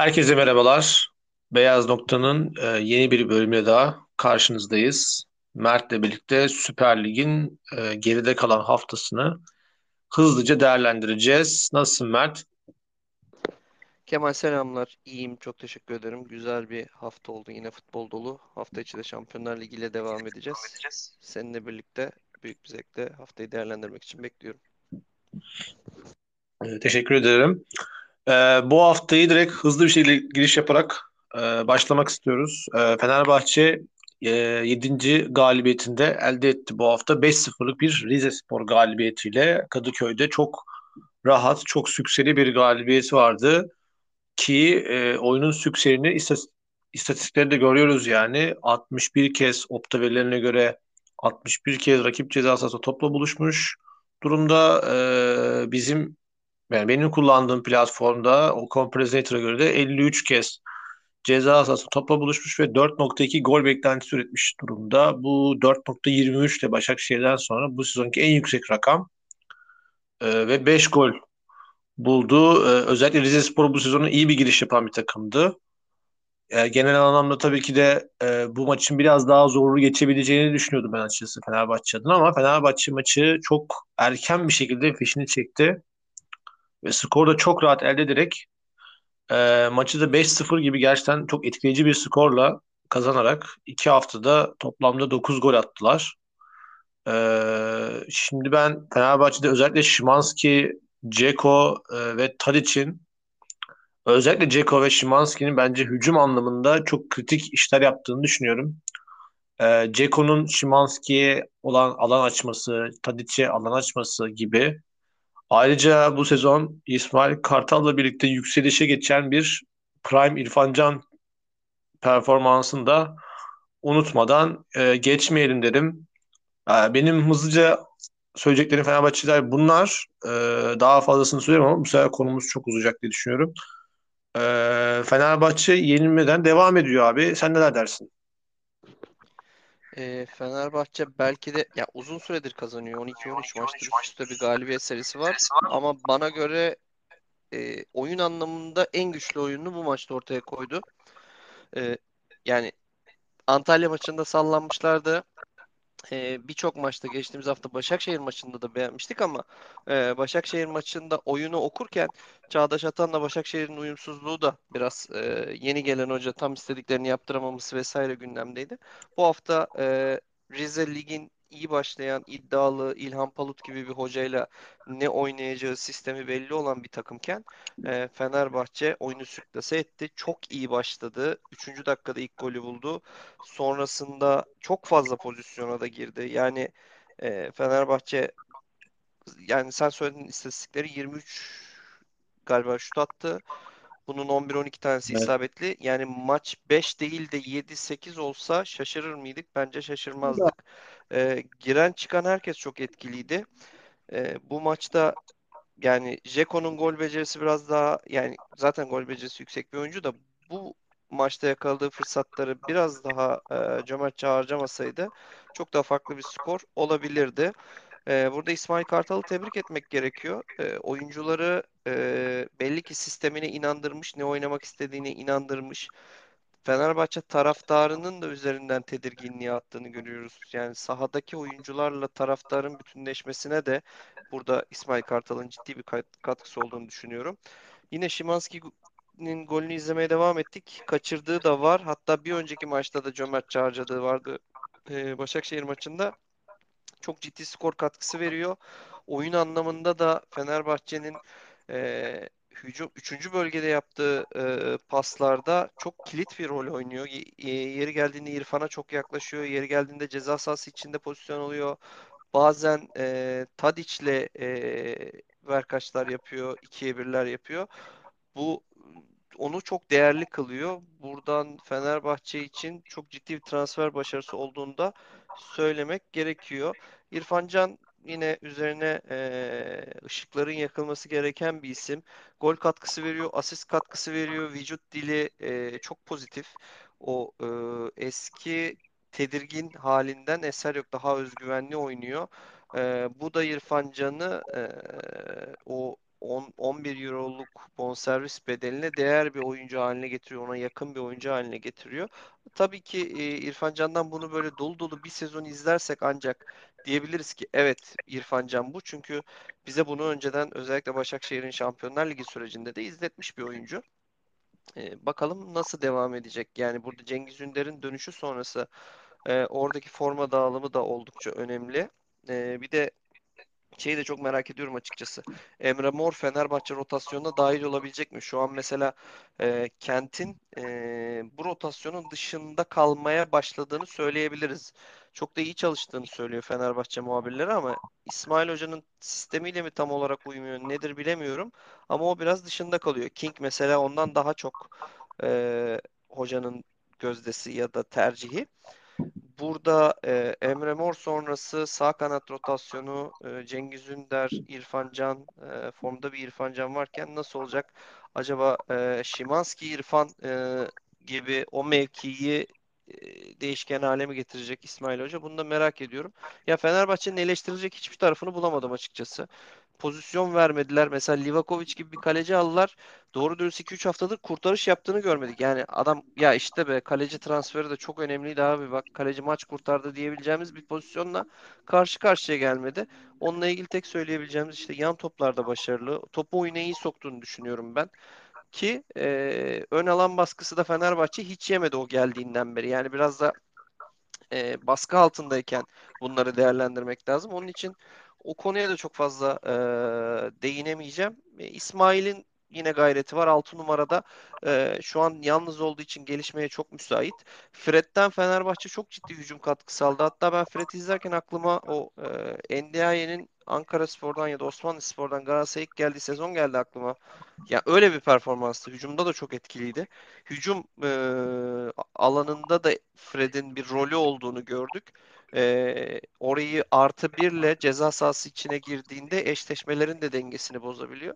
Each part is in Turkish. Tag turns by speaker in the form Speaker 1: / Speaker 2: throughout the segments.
Speaker 1: Herkese merhabalar. Beyaz Nokta'nın e, yeni bir bölümüyle daha karşınızdayız. Mert'le birlikte Süper Lig'in e, geride kalan haftasını hızlıca değerlendireceğiz. Nasılsın Mert?
Speaker 2: Kemal selamlar. İyiyim. Çok teşekkür ederim. Güzel bir hafta oldu. Yine futbol dolu. Hafta içi de Şampiyonlar Ligi ile devam edeceğiz. Seninle birlikte büyük bir zevkle haftayı değerlendirmek için bekliyorum.
Speaker 1: E, teşekkür ederim. E, bu haftayı direkt hızlı bir şekilde giriş yaparak e, başlamak istiyoruz. E, Fenerbahçe e, 7. galibiyetinde elde etti bu hafta. 5-0'lık bir Rize Spor galibiyetiyle Kadıköy'de çok rahat, çok sükseli bir galibiyeti vardı. Ki e, oyunun sükserini istatistikleri de görüyoruz yani. 61 kez opta verilerine göre 61 kez rakip ceza sahası topla buluşmuş durumda. E, bizim yani benim kullandığım platformda o Compensator'a göre de 53 kez ceza sahası topla buluşmuş ve 4.2 gol beklentisi üretmiş durumda. Bu 4.23 de Başakşehir'den sonra bu sezonki en yüksek rakam. Ee, ve 5 gol buldu. Ee, özellikle Rizespor bu sezonu iyi bir giriş yapan bir takımdı. Ee, genel anlamda tabii ki de e, bu maçın biraz daha zorlu geçebileceğini düşünüyordum ben açıkçası Fenerbahçe adına ama Fenerbahçe maçı çok erken bir şekilde fişini çekti. Ve skoru da çok rahat elde ederek e, maçı da 5-0 gibi gerçekten çok etkileyici bir skorla kazanarak iki haftada toplamda 9 gol attılar. E, şimdi ben Fenerbahçe'de özellikle Şimanski, Ceko e, ve Tadic'in özellikle Ceko ve Şimanski'nin bence hücum anlamında çok kritik işler yaptığını düşünüyorum. E, Ceko'nun Şimanski'ye olan alan açması, Tadic'e alan açması gibi Ayrıca bu sezon İsmail Kartal'la birlikte yükselişe geçen bir Prime İrfancan performansını da unutmadan e, geçmeyelim dedim. E, benim hızlıca söyleyeceklerim Fenerbahçeler bunlar. E, daha fazlasını söyleyemem ama bu sefer konumuz çok uzayacak diye düşünüyorum. E, Fenerbahçe yenilmeden devam ediyor abi. Sen neler dersin?
Speaker 2: E, Fenerbahçe belki de ya uzun süredir kazanıyor. 12-13 maçtır üst üste bir galibiyet serisi var. Ama bana göre e, oyun anlamında en güçlü oyununu bu maçta ortaya koydu. E, yani Antalya maçında sallanmışlardı e, birçok maçta geçtiğimiz hafta Başakşehir maçında da beğenmiştik ama e, Başakşehir maçında oyunu okurken Çağdaş Atan'la Başakşehir'in uyumsuzluğu da biraz e, yeni gelen hoca tam istediklerini yaptıramaması vesaire gündemdeydi. Bu hafta e, Rize Lig'in iyi başlayan iddialı İlhan Palut gibi bir hocayla ne oynayacağı sistemi belli olan bir takımken e, Fenerbahçe oyunu sürklase etti. Çok iyi başladı. Üçüncü dakikada ilk golü buldu. Sonrasında çok fazla pozisyona da girdi. Yani e, Fenerbahçe yani sen söylediğin istatistikleri 23 galiba şut attı. Bunun 11-12 tanesi evet. isabetli. Yani maç 5 değil de 7-8 olsa şaşırır mıydık? Bence şaşırmazdık. Ee, giren çıkan herkes çok etkiliydi. Ee, bu maçta yani Jeko'nun gol becerisi biraz daha yani zaten gol becerisi yüksek bir oyuncu da bu maçta yakaladığı fırsatları biraz daha e, cömertçe harcamasaydı çok daha farklı bir skor olabilirdi. E, burada İsmail Kartal'ı tebrik etmek gerekiyor. E, oyuncuları e, belli ki sistemine inandırmış, ne oynamak istediğine inandırmış. Fenerbahçe taraftarının da üzerinden tedirginliği attığını görüyoruz. Yani sahadaki oyuncularla taraftarın bütünleşmesine de burada İsmail Kartal'ın ciddi bir katkısı olduğunu düşünüyorum. Yine Şimanski'nin golünü izlemeye devam ettik. Kaçırdığı da var. Hatta bir önceki maçta da cömertçe harcadığı vardı. Ee, Başakşehir maçında çok ciddi skor katkısı veriyor. Oyun anlamında da Fenerbahçe'nin e, hücum 3. bölgede yaptığı e, paslarda çok kilit bir rol oynuyor. Y- yeri geldiğinde İrfan'a çok yaklaşıyor. Yeri geldiğinde ceza sahası içinde pozisyon alıyor. Bazen e, Tadic'le e, verkaçlar yapıyor, ikiye birler yapıyor. Bu onu çok değerli kılıyor. Buradan Fenerbahçe için çok ciddi bir transfer başarısı olduğunda söylemek gerekiyor. İrfan Can yine üzerine e, ışıkların yakılması gereken bir isim. Gol katkısı veriyor, asist katkısı veriyor. Vücut dili e, çok pozitif. O e, eski tedirgin halinden eser yok. Daha özgüvenli oynuyor. E, bu da İrfan Can'ı e, o 10 11 euroluk bonservis bedeline değer bir oyuncu haline getiriyor. Ona yakın bir oyuncu haline getiriyor. Tabii ki e, İrfan Can'dan bunu böyle dolu dolu bir sezon izlersek ancak diyebiliriz ki evet İrfan Can bu. Çünkü bize bunu önceden özellikle Başakşehir'in Şampiyonlar Ligi sürecinde de izletmiş bir oyuncu. E, bakalım nasıl devam edecek. Yani burada Cengiz Ünder'in dönüşü sonrası e, oradaki forma dağılımı da oldukça önemli. E, bir de şeyi de çok merak ediyorum açıkçası. Emre Mor Fenerbahçe rotasyonuna dahil olabilecek mi? Şu an mesela e, Kent'in e, bu rotasyonun dışında kalmaya başladığını söyleyebiliriz. Çok da iyi çalıştığını söylüyor Fenerbahçe muhabirleri ama İsmail Hoca'nın sistemiyle mi tam olarak uymuyor nedir bilemiyorum. Ama o biraz dışında kalıyor. King mesela ondan daha çok e, hocanın gözdesi ya da tercihi. Burada e, Emre Mor sonrası sağ kanat rotasyonu e, Cengiz Ünder, İrfan Can e, formda bir İrfan Can varken nasıl olacak? Acaba e, Şimanski İrfan e, gibi o mevkiyi değişken hale mi getirecek İsmail Hoca? Bunu da merak ediyorum. Ya Fenerbahçe'nin eleştirilecek hiçbir tarafını bulamadım açıkçası pozisyon vermediler. Mesela Livakovic gibi bir kaleci aldılar. Doğru dürüst 2-3 haftadır kurtarış yaptığını görmedik. Yani adam ya işte be kaleci transferi de çok önemliydi abi. Bak kaleci maç kurtardı diyebileceğimiz bir pozisyonla karşı karşıya gelmedi. Onunla ilgili tek söyleyebileceğimiz işte yan toplarda başarılı. Topu oyuna iyi soktuğunu düşünüyorum ben. Ki e, ön alan baskısı da Fenerbahçe hiç yemedi o geldiğinden beri. Yani biraz da e, baskı altındayken bunları değerlendirmek lazım. Onun için o konuya da çok fazla e, değinemeyeceğim. E, İsmail'in yine gayreti var. 6 numarada e, şu an yalnız olduğu için gelişmeye çok müsait. Fred'den Fenerbahçe çok ciddi hücum katkısı aldı. Hatta ben Fred'i izlerken aklıma o e, NDI'nin Ankara Spor'dan ya da Osmanlı Spor'dan Galatasaray'a ilk geldiği sezon geldi aklıma. Ya öyle bir performanstı. Hücumda da çok etkiliydi. Hücum e, alanında da Fred'in bir rolü olduğunu gördük. E, orayı artı birle ceza sahası içine girdiğinde eşleşmelerin de dengesini bozabiliyor.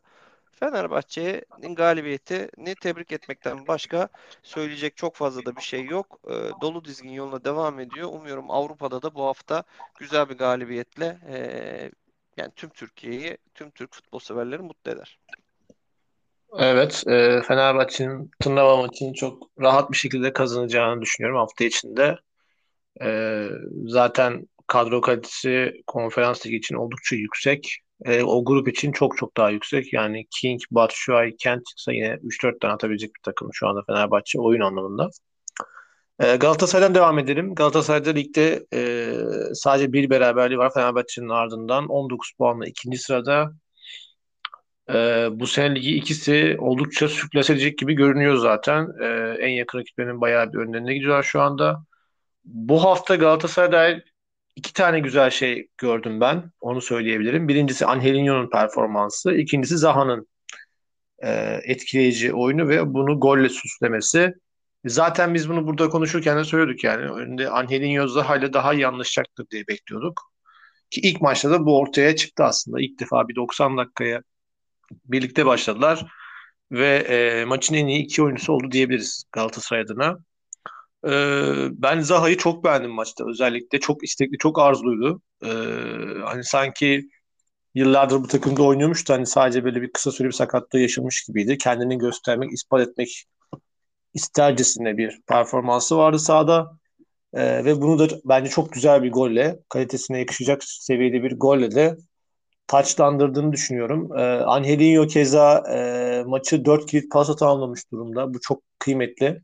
Speaker 2: Fenerbahçe'nin galibiyetini tebrik etmekten başka söyleyecek çok fazla da bir şey yok. E, dolu dizgin yoluna devam ediyor. Umuyorum Avrupa'da da bu hafta güzel bir galibiyetle e, yani tüm Türkiye'yi, tüm Türk futbol severleri mutlu eder.
Speaker 1: Evet, e, Fenerbahçe'nin turnuva maçını çok rahat bir şekilde kazanacağını düşünüyorum hafta içinde. E, zaten kadro kalitesi konferans ligi için oldukça yüksek. E, o grup için çok çok daha yüksek. Yani King, Batshuayi, Kent çıksa yine 3-4 tane atabilecek bir takım şu anda Fenerbahçe oyun anlamında. E, Galatasaray'dan devam edelim. Galatasaray'da ligde e, sadece bir beraberliği var Fenerbahçe'nin ardından. 19 puanla ikinci sırada. E, bu sene ligi ikisi oldukça sürklas edecek gibi görünüyor zaten. E, en yakın rakiplerinin bayağı bir önlerine gidiyorlar şu anda. Bu hafta Galatasaray'da iki tane güzel şey gördüm ben. Onu söyleyebilirim. Birincisi Angelinho'nun performansı. ikincisi Zaha'nın e, etkileyici oyunu ve bunu golle süslemesi. Zaten biz bunu burada konuşurken de söylüyorduk yani. Önünde Angelinho ile daha iyi anlaşacaktır diye bekliyorduk. Ki ilk maçta da bu ortaya çıktı aslında. İlk defa bir 90 dakikaya birlikte başladılar. Ve e, maçın en iyi iki oyuncusu oldu diyebiliriz Galatasaray adına. E, ben Zaha'yı çok beğendim maçta. Özellikle çok istekli, çok arzuluydu. E, hani sanki yıllardır bu takımda oynuyormuş da hani sadece böyle bir kısa süre bir sakatlığı yaşamış gibiydi. Kendini göstermek, ispat etmek istercesine bir performansı vardı sahada. E, ve bunu da bence çok güzel bir golle, kalitesine yakışacak seviyede bir golle de taçlandırdığını düşünüyorum. E, Angelinho keza e, maçı 4 kilit pasla tamamlamış durumda. Bu çok kıymetli.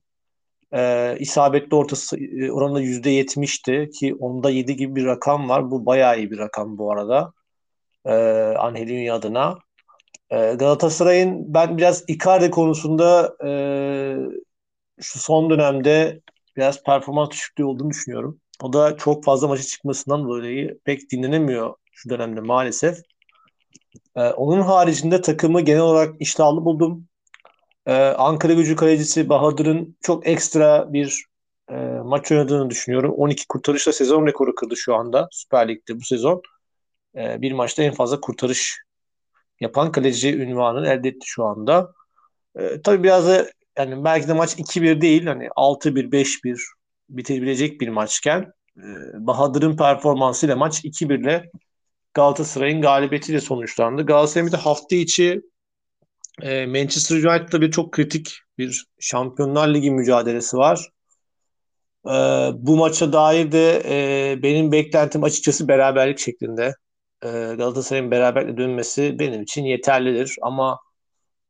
Speaker 1: E, isabetli ortası e, oranında %70'ti ki onda 7 gibi bir rakam var. Bu bayağı iyi bir rakam bu arada. E, Angelinho adına. E, Galatasaray'ın ben biraz Icardi konusunda e, şu son dönemde biraz performans düşüklüğü olduğunu düşünüyorum. O da çok fazla maça çıkmasından dolayı pek dinlenemiyor şu dönemde maalesef. Ee, onun haricinde takımı genel olarak iştahlı buldum. Ee, Ankara gücü kalecisi Bahadır'ın çok ekstra bir e, maç oynadığını düşünüyorum. 12 kurtarışla sezon rekoru kırdı şu anda Süper Lig'de bu sezon. Ee, bir maçta en fazla kurtarış yapan kaleci ünvanını elde etti şu anda. Ee, tabii biraz da yani belki de maç 2-1 değil hani 6-1 5-1 bitebilecek bir maçken e, Bahadır'ın performansıyla maç 2-1 ile Galatasaray'ın galibiyetiyle sonuçlandı. Galatasaray'ın bir de hafta içi E, Manchester United'da bir çok kritik bir Şampiyonlar Ligi mücadelesi var. E, bu maça dair de benim beklentim açıkçası beraberlik şeklinde. Galatasaray'ın beraberlikle dönmesi benim için yeterlidir. Ama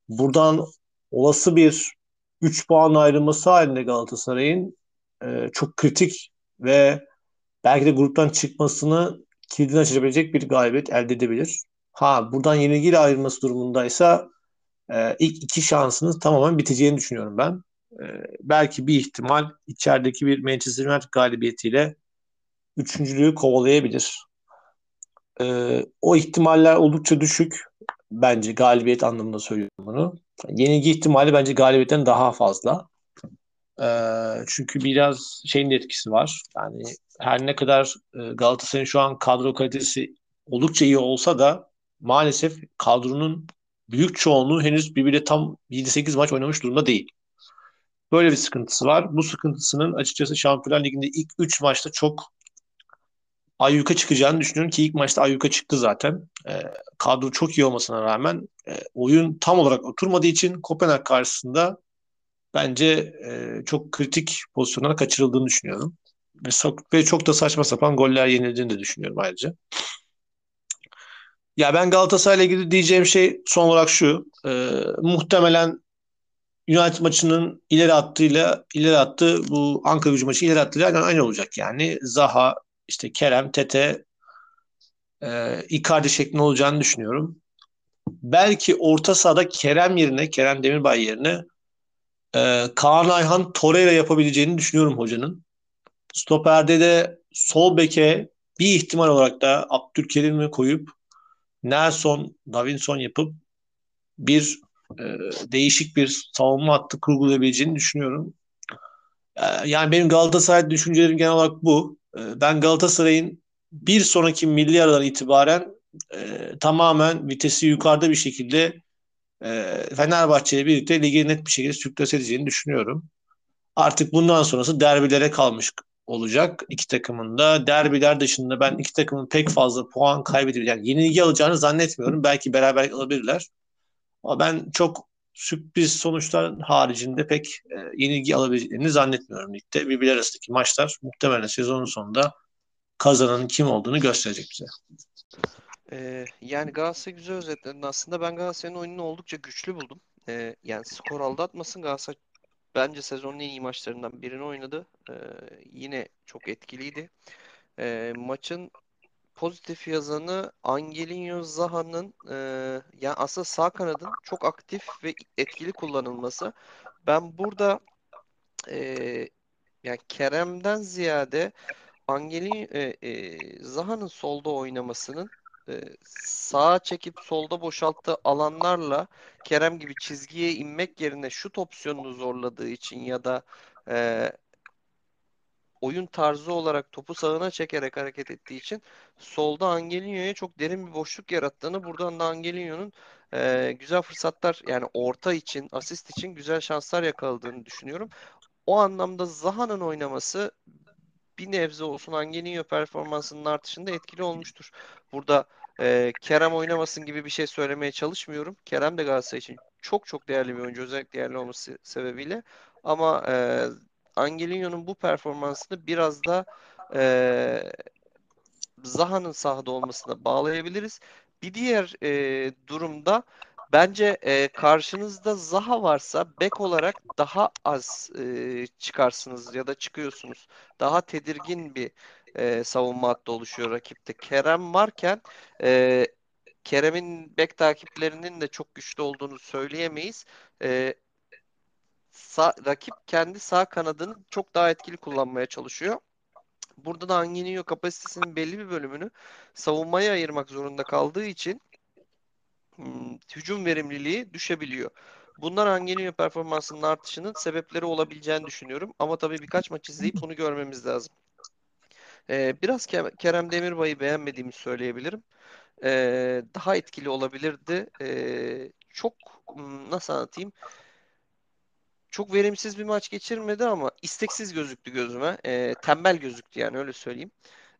Speaker 1: buradan olası bir 3 puan ayrılması halinde Galatasaray'ın e, çok kritik ve belki de gruptan çıkmasını kilidini açabilecek bir galibiyet elde edebilir. Ha buradan yenilgiyle ayrılması durumundaysa e, ilk iki şansınız tamamen biteceğini düşünüyorum ben. E, belki bir ihtimal içerideki bir Manchester United galibiyetiyle üçüncülüğü kovalayabilir. E, o ihtimaller oldukça düşük. Bence galibiyet anlamında söylüyorum bunu. Yenilgi ihtimali bence galibiyetten daha fazla. E, çünkü biraz şeyin de etkisi var. Yani her ne kadar e, Galatasaray'ın şu an kadro kalitesi oldukça iyi olsa da maalesef kadronun büyük çoğunluğu henüz birbiriyle tam 7-8 maç oynamış durumda değil. Böyle bir sıkıntısı var. Bu sıkıntısının açıkçası Şampiyonlar Ligi'nde ilk 3 maçta çok ayyuka çıkacağını düşünüyorum ki ilk maçta ayyuka çıktı zaten. E, kadro çok iyi olmasına rağmen e, oyun tam olarak oturmadığı için Kopenhag karşısında bence e, çok kritik pozisyonlara kaçırıldığını düşünüyorum. Ve, ve çok da saçma sapan goller yenildiğini de düşünüyorum ayrıca. Ya ben Galatasaray'la ilgili diyeceğim şey son olarak şu. E, muhtemelen United maçının ileri attığıyla ileri attığı bu Ankara gücü maçı ileri attığıyla aynı olacak yani. Zaha, işte Kerem, Tete, e, Icardi şeklinde olacağını düşünüyorum. Belki orta sahada Kerem yerine, Kerem Demirbay yerine e, Kaan Ayhan Torreira yapabileceğini düşünüyorum hocanın. Stoper'de de sol beke bir ihtimal olarak da Abdülkerim'i koyup Nelson, Davinson yapıp bir e, değişik bir savunma hattı kurgulayabileceğini düşünüyorum. E, yani benim Galatasaray düşüncelerim genel olarak bu. E, ben Galatasaray'ın bir sonraki milli aradan itibaren e, tamamen vitesi yukarıda bir şekilde e, Fenerbahçe ile birlikte ligi net bir şekilde sürklase edeceğini düşünüyorum. Artık bundan sonrası derbilere kalmış olacak iki takımın da. Derbiler dışında ben iki takımın pek fazla puan kaybedebilir. Yani yenilgi alacağını zannetmiyorum. Belki beraber alabilirler. Ama ben çok sürpriz sonuçlar haricinde pek e, yenilgi alabileceklerini zannetmiyorum ligde. Birbirler arasındaki maçlar muhtemelen sezonun sonunda kazananın kim olduğunu gösterecek bize.
Speaker 2: Ee, yani Galatasaray güzel özetledin aslında. Ben Galatasaray'ın oyununu oldukça güçlü buldum. Ee, yani skor aldatmasın Galatasaray bence sezonun en iyi maçlarından birini oynadı. Ee, yine çok etkiliydi. Ee, maçın pozitif yazanı Angelino Zaha'nın e, yani aslında sağ kanadın çok aktif ve etkili kullanılması. Ben burada e, yani Kerem'den ziyade Angelino e, e, Zaha'nın solda oynamasının e, sağa çekip solda boşalttığı alanlarla Kerem gibi çizgiye inmek yerine şut opsiyonunu zorladığı için ya da e, oyun tarzı olarak topu sağına çekerek hareket ettiği için solda Angelino'ya çok derin bir boşluk yarattığını buradan da Angelino'nun e, güzel fırsatlar yani orta için, asist için güzel şanslar yakaladığını düşünüyorum. O anlamda Zaha'nın oynaması bir nebze olsun Angelino performansının artışında etkili olmuştur. Burada e, Kerem oynamasın gibi bir şey söylemeye çalışmıyorum. Kerem de Galatasaray için çok çok değerli bir oyuncu özellikle değerli olması sebebiyle. Ama e, Angelino'nun bu performansını biraz da e, Zaha'nın sahada olmasına bağlayabiliriz. Bir diğer e, durumda bence e, karşınızda Zaha varsa bek olarak daha az e, çıkarsınız ya da çıkıyorsunuz. Daha tedirgin bir e, savunma hattı oluşuyor rakipte. Kerem varken e, Kerem'in bek takiplerinin de çok güçlü olduğunu söyleyemeyiz. E, sağ, rakip kendi sağ kanadını çok daha etkili kullanmaya çalışıyor. Burada da Angelino kapasitesinin belli bir bölümünü savunmaya ayırmak zorunda kaldığı için hmm, hücum verimliliği düşebiliyor. Bunlar Angelino performansının artışının sebepleri olabileceğini düşünüyorum. Ama tabii birkaç maç izleyip bunu görmemiz lazım. Ee, biraz Kerem Demirbay'ı beğenmediğimi söyleyebilirim. Ee, daha etkili olabilirdi. Ee, çok nasıl anlatayım? çok verimsiz bir maç geçirmedi ama isteksiz gözüktü gözüme. E, tembel gözüktü yani öyle söyleyeyim.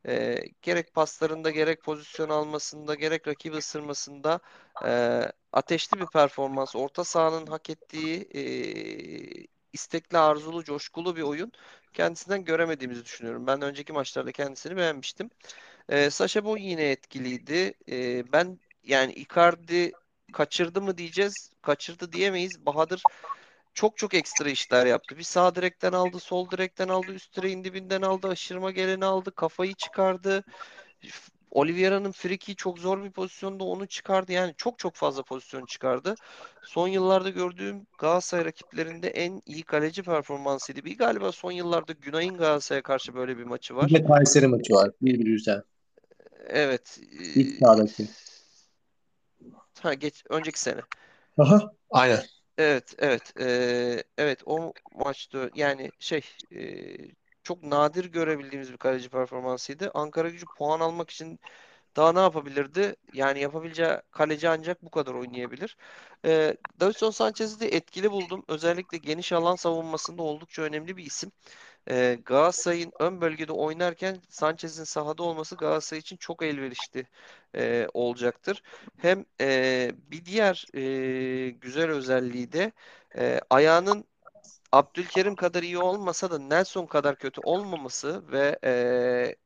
Speaker 2: e, gerek paslarında gerek pozisyon almasında gerek rakibi ısırmasında e, ateşli bir performans. Orta sahanın hak ettiği e, istekli, arzulu, coşkulu bir oyun kendisinden göremediğimizi düşünüyorum. Ben önceki maçlarda kendisini beğenmiştim. E, Sasha Boy yine etkiliydi. E, ben yani Icardi kaçırdı mı diyeceğiz. Kaçırdı diyemeyiz. Bahadır çok çok ekstra işler yaptı. Bir sağ direkten aldı, sol direkten aldı, üst direğin dibinden aldı, aşırma geleni aldı, kafayı çıkardı. Oliveira'nın friki çok zor bir pozisyonda onu çıkardı. Yani çok çok fazla pozisyon çıkardı. Son yıllarda gördüğüm Galatasaray rakiplerinde en iyi kaleci performansıydı. Bir galiba son yıllarda Günay'ın Galatasaray'a karşı böyle bir maçı
Speaker 1: Bir
Speaker 2: var.
Speaker 1: de Kayseri maçı var. Bir bir yüzden.
Speaker 2: Evet.
Speaker 1: İlk sahadaki.
Speaker 2: Ha geç önceki sene.
Speaker 1: Aha. Aynen.
Speaker 2: Evet, evet, eee, evet o maçta yani şey eee, çok nadir görebildiğimiz bir kaleci performansıydı. Ankara Gücü puan almak için daha ne yapabilirdi? Yani yapabileceği kaleci ancak bu kadar oynayabilir. Eee Davinson Sanchez'i de etkili buldum. Özellikle geniş alan savunmasında oldukça önemli bir isim. Eee Galatasaray'ın ön bölgede oynarken Sanchez'in sahada olması Galatasaray için çok elverişli eee, olacaktır. Hem eee, bir diğer eee, güzel özelliği de eee, ayağının Abdülkerim kadar iyi olmasa da Nelson kadar kötü olmaması ve eee,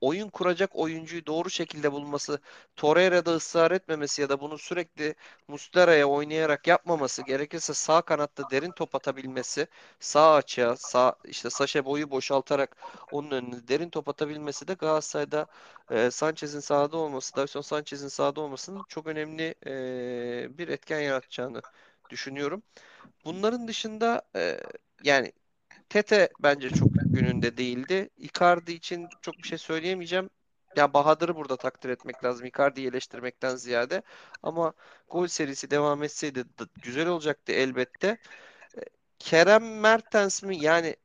Speaker 2: oyun kuracak oyuncuyu doğru şekilde bulması, Torreira'da ısrar etmemesi ya da bunu sürekli Muslera'ya oynayarak yapmaması, gerekirse sağ kanatta derin top atabilmesi, sağ açığa, sağ işte Saşa boyu boşaltarak onun önüne derin top atabilmesi de Galatasaray'da e, Sanchez'in sahada olması, Davinson Sanchez'in sahada olmasının çok önemli e, bir etken yaratacağını düşünüyorum. Bunların dışında e, yani Tete bence çok gününde değildi. Icardi için çok bir şey söyleyemeyeceğim. Ya Bahadır'ı burada takdir etmek lazım. Icardi'yi eleştirmekten ziyade. Ama gol serisi devam etseydi güzel olacaktı elbette. E, Kerem Mertens mi? Yani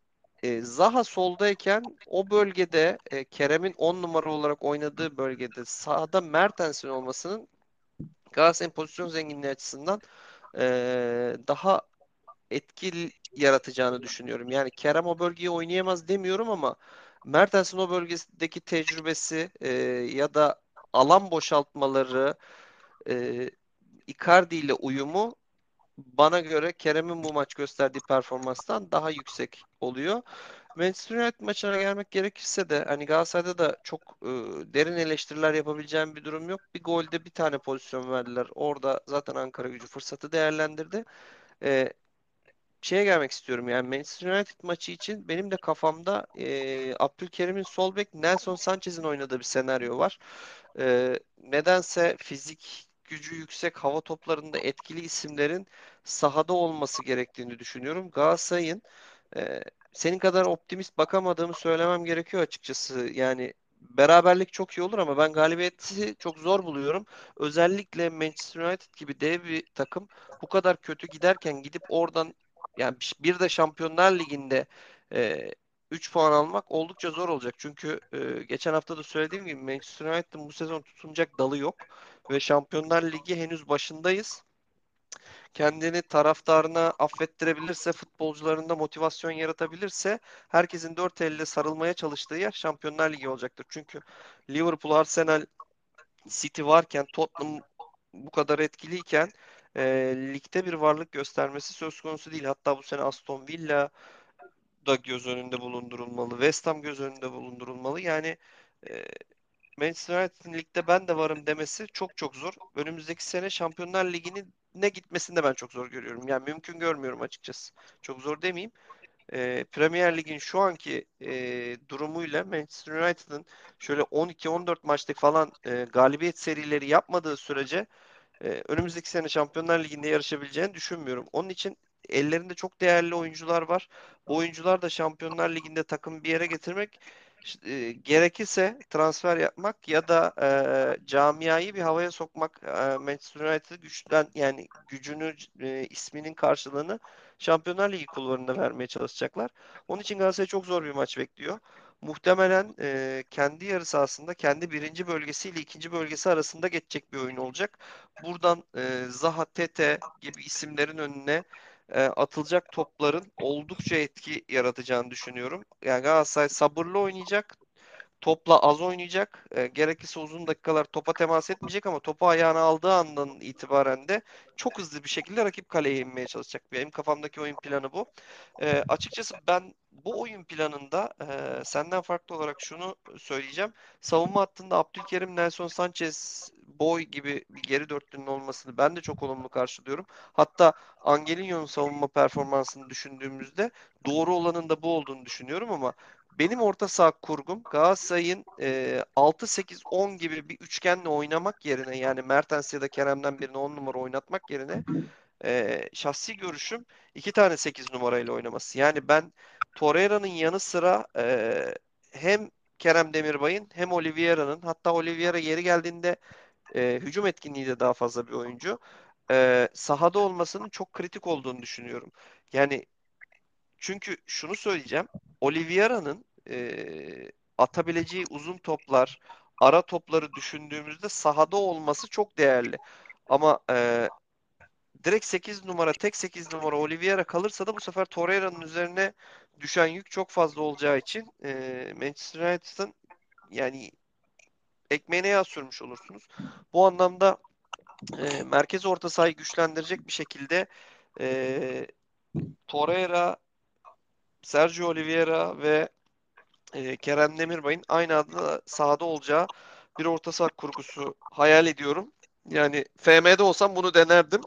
Speaker 2: e, Zaha soldayken o bölgede e, Kerem'in 10 numara olarak oynadığı bölgede sağda Mertens'in olmasının Galatasaray'ın pozisyon zenginliği açısından e, daha etki yaratacağını düşünüyorum. Yani Kerem o bölgeyi oynayamaz demiyorum ama Mertens'in o bölgedeki tecrübesi e, ya da alan boşaltmaları e, Icardi ile uyumu bana göre Kerem'in bu maç gösterdiği performanstan daha yüksek oluyor. Manchester United maçına gelmek gerekirse de hani Galatasaray'da da çok e, derin eleştiriler yapabileceğim bir durum yok. Bir golde bir tane pozisyon verdiler. Orada zaten Ankara Gücü fırsatı değerlendirdi. E, şeye gelmek istiyorum yani Manchester United maçı için benim de kafamda e, Abdülkerim'in sol bek Nelson Sanchez'in oynadığı bir senaryo var. E, nedense fizik gücü yüksek hava toplarında etkili isimlerin sahada olması gerektiğini düşünüyorum. Galatasaray'ın e, senin kadar optimist bakamadığımı söylemem gerekiyor açıkçası. Yani beraberlik çok iyi olur ama ben galibiyeti çok zor buluyorum. Özellikle Manchester United gibi dev bir takım bu kadar kötü giderken gidip oradan yani bir de Şampiyonlar Ligi'nde e, 3 puan almak oldukça zor olacak. Çünkü e, geçen hafta da söylediğim gibi Manchester United'ın bu sezon tutunacak dalı yok ve Şampiyonlar Ligi henüz başındayız. Kendini taraftarına affettirebilirse, futbolcularında motivasyon yaratabilirse herkesin dört elle sarılmaya çalıştığı yer Şampiyonlar Ligi olacaktır. Çünkü Liverpool, Arsenal, City varken Tottenham bu kadar etkiliyken e, ligde bir varlık göstermesi söz konusu değil. Hatta bu sene Aston Villa da göz önünde bulundurulmalı. West Ham göz önünde bulundurulmalı. Yani e, Manchester United'in ligde ben de varım demesi çok çok zor. Önümüzdeki sene Şampiyonlar Ligi'nin ne gitmesini de ben çok zor görüyorum. Yani mümkün görmüyorum açıkçası. Çok zor demeyeyim. E, Premier Lig'in şu anki e, durumuyla Manchester United'ın şöyle 12-14 maçlık falan e, galibiyet serileri yapmadığı sürece e, önümüzdeki sene Şampiyonlar Ligi'nde yarışabileceğini düşünmüyorum. Onun için ellerinde çok değerli oyuncular var. Bu oyuncular da Şampiyonlar Ligi'nde takım bir yere getirmek e, gerekirse transfer yapmak ya da e, camiayı bir havaya sokmak e, Manchester United'ı güçlen yani gücünü e, isminin karşılığını Şampiyonlar Ligi kulvarında vermeye çalışacaklar. Onun için Galatasaray çok zor bir maç bekliyor. Muhtemelen e, kendi yarı sahasında kendi birinci bölgesiyle ikinci bölgesi arasında geçecek bir oyun olacak. Buradan e, Zaha, Tete gibi isimlerin önüne e, atılacak topların oldukça etki yaratacağını düşünüyorum. Yani Galatasaray sabırlı oynayacak. topla az oynayacak. E, gerekirse uzun dakikalar topa temas etmeyecek ama topu ayağına aldığı andan itibaren de çok hızlı bir şekilde rakip kaleye inmeye çalışacak. Benim kafamdaki oyun planı bu. E, açıkçası ben bu oyun planında e, senden farklı olarak şunu söyleyeceğim. Savunma hattında Abdülkerim, Nelson Sanchez, Boy gibi bir geri dörtlünün olmasını ben de çok olumlu karşılıyorum. Hatta Angelinho'nun savunma performansını düşündüğümüzde doğru olanın da bu olduğunu düşünüyorum ama benim orta saha kurgum Galatasaray'ın e, 6-8-10 gibi bir üçgenle oynamak yerine yani Mertens ya da Kerem'den birini 10 numara oynatmak yerine e, şahsi görüşüm iki tane 8 numarayla oynaması. Yani ben Torreira'nın yanı sıra e, hem Kerem Demirbay'ın hem Oliveira'nın hatta Oliveira yeri geldiğinde e, hücum etkinliği de daha fazla bir oyuncu. E, sahada olmasının çok kritik olduğunu düşünüyorum. Yani çünkü şunu söyleyeceğim. Oliveira'nın e, atabileceği uzun toplar, ara topları düşündüğümüzde sahada olması çok değerli. Ama e, direkt 8 numara, tek 8 numara Oliveira kalırsa da bu sefer Torreira'nın üzerine düşen yük çok fazla olacağı için e, Manchester United'ın yani ekmeğine yağ sürmüş olursunuz. Bu anlamda e, merkez orta sahayı güçlendirecek bir şekilde e, Torreira, Sergio Oliveira ve e, Kerem Demirbay'ın aynı anda sahada olacağı bir orta saha kurgusu hayal ediyorum. Yani FM'de olsam bunu denerdim.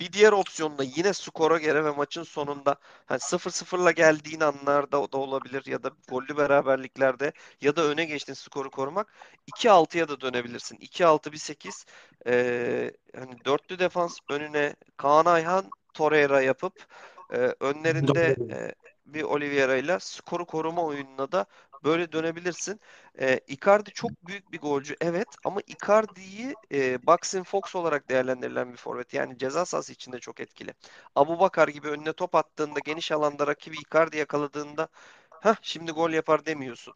Speaker 2: Bir diğer opsiyonda yine skora göre ve maçın sonunda hani 0-0'la geldiğin anlarda da olabilir ya da gollü beraberliklerde ya da öne geçtiğin skoru korumak 2-6'ya da dönebilirsin. 2-6-1-8 ee, hani dörtlü defans önüne Kaan Ayhan Torreira yapıp e, önlerinde e, bir Oliveira ile skoru koruma oyununa da böyle dönebilirsin. E, Icardi çok büyük bir golcü evet ama Icardi'yi e, Boxing Fox olarak değerlendirilen bir forvet. Yani ceza sahası içinde çok etkili. Abu Bakar gibi önüne top attığında geniş alanda rakibi Icardi yakaladığında ha şimdi gol yapar demiyorsun.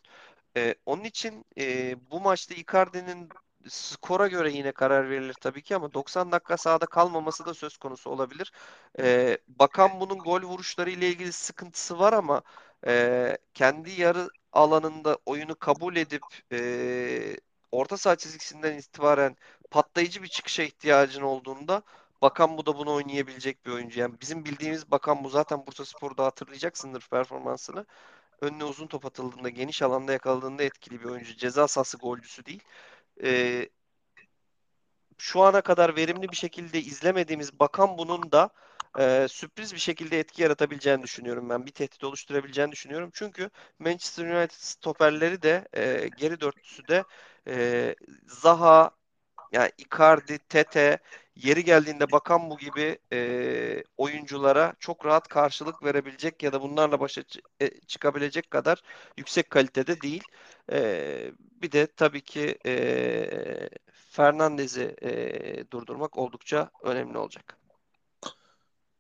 Speaker 2: E, onun için e, bu maçta Icardi'nin skora göre yine karar verilir tabii ki ama 90 dakika sahada kalmaması da söz konusu olabilir. E, bakan bunun gol vuruşları ile ilgili sıkıntısı var ama e, kendi yarı alanında oyunu kabul edip e, orta saha çizgisinden itibaren patlayıcı bir çıkışa ihtiyacın olduğunda Bakan bu da bunu oynayabilecek bir oyuncu. Yani bizim bildiğimiz Bakan bu zaten Bursa Spor'da hatırlayacaksındır performansını. Önüne uzun top atıldığında, geniş alanda yakaladığında etkili bir oyuncu. Ceza sahası golcüsü değil. Ee, şu ana kadar verimli bir şekilde izlemediğimiz Bakan bunun da e, sürpriz bir şekilde etki yaratabileceğini düşünüyorum ben. Bir tehdit oluşturabileceğini düşünüyorum. Çünkü Manchester United stoperleri de e, geri dörtlüsü de e, Zaha, yani Icardi, Tete, yeri geldiğinde bakan bu gibi e, oyunculara çok rahat karşılık verebilecek ya da bunlarla başa e, çıkabilecek kadar yüksek kalitede değil. E, bir de tabii ki e, Fernandez'i e, durdurmak oldukça önemli olacak.